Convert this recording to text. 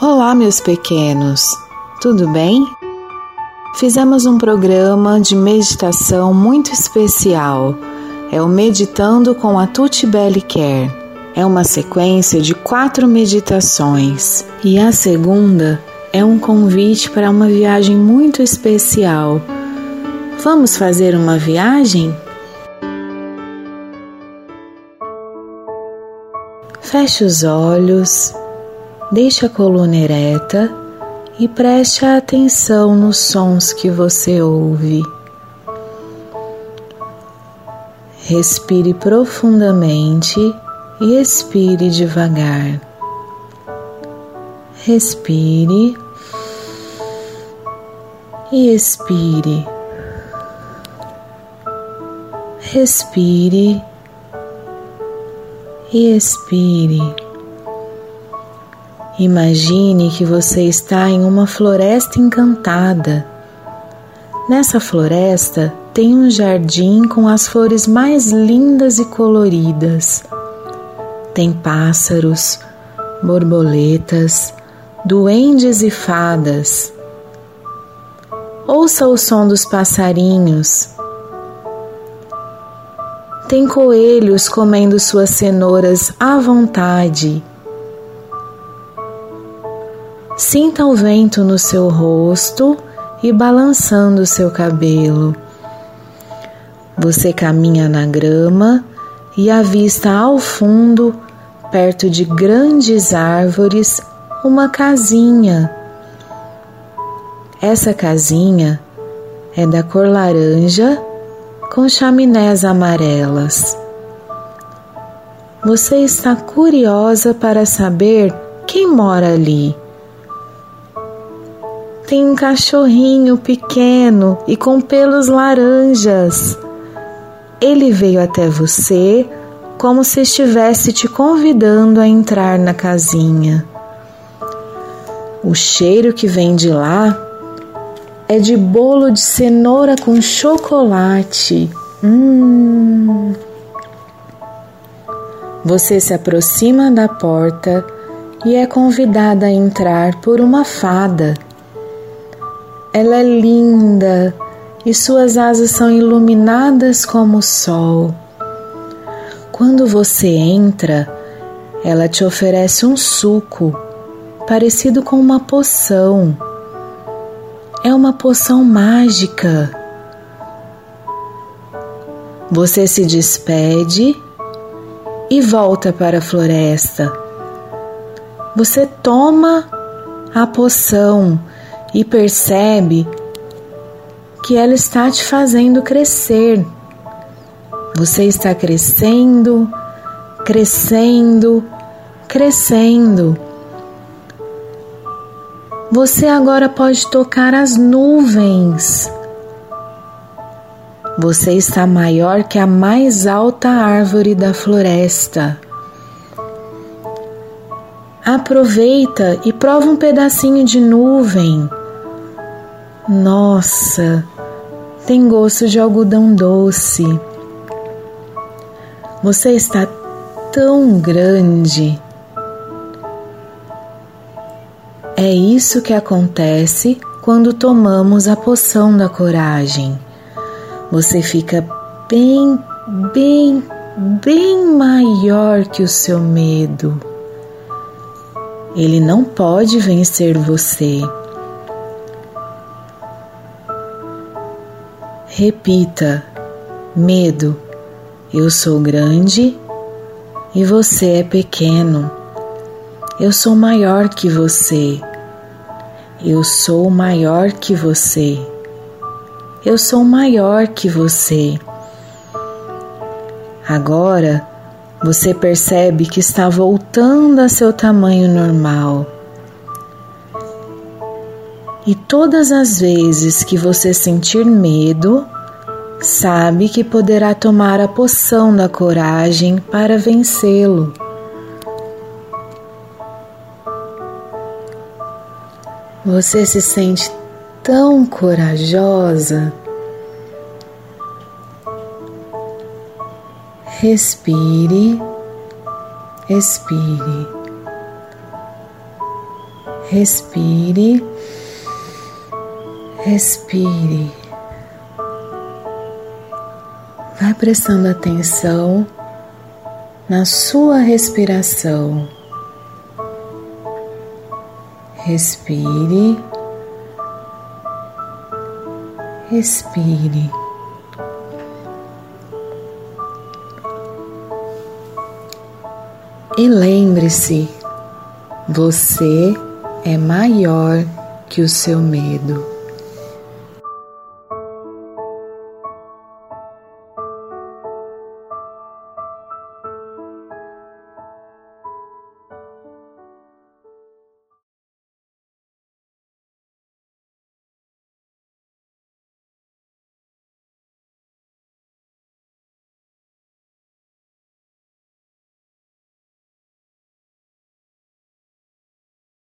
Olá, meus pequenos, tudo bem? Fizemos um programa de meditação muito especial. É o Meditando com a Tuti Care. É uma sequência de quatro meditações e a segunda é um convite para uma viagem muito especial. Vamos fazer uma viagem? Feche os olhos Deixe a coluna ereta e preste atenção nos sons que você ouve. Respire profundamente e expire devagar. Respire e expire. Respire e expire. Imagine que você está em uma floresta encantada. Nessa floresta tem um jardim com as flores mais lindas e coloridas. Tem pássaros, borboletas, duendes e fadas. Ouça o som dos passarinhos. Tem coelhos comendo suas cenouras à vontade Sinta o vento no seu rosto e balançando seu cabelo. Você caminha na grama e avista ao fundo, perto de grandes árvores, uma casinha. Essa casinha é da cor laranja com chaminés amarelas. Você está curiosa para saber quem mora ali tem um cachorrinho pequeno e com pelos laranjas. Ele veio até você como se estivesse te convidando a entrar na casinha. O cheiro que vem de lá é de bolo de cenoura com chocolate. Hum. Você se aproxima da porta e é convidada a entrar por uma fada linda e suas asas são iluminadas como o sol. Quando você entra, ela te oferece um suco parecido com uma poção. É uma poção mágica. Você se despede e volta para a floresta. Você toma a poção e percebe que ela está te fazendo crescer. Você está crescendo, crescendo, crescendo. Você agora pode tocar as nuvens. Você está maior que a mais alta árvore da floresta. Aproveita e prova um pedacinho de nuvem. Nossa, tem gosto de algodão doce. Você está tão grande. É isso que acontece quando tomamos a poção da coragem. Você fica bem, bem, bem maior que o seu medo. Ele não pode vencer você. Repita: medo, eu sou grande e você é pequeno. Eu sou maior que você. Eu sou maior que você. Eu sou maior que você. Agora você percebe que está voltando a seu tamanho normal. E todas as vezes que você sentir medo, sabe que poderá tomar a poção da coragem para vencê-lo. Você se sente tão corajosa. Respire, expire. Respire, respire. Vai prestando atenção na sua respiração. Respire, respire. E lembre-se, você é maior que o seu medo.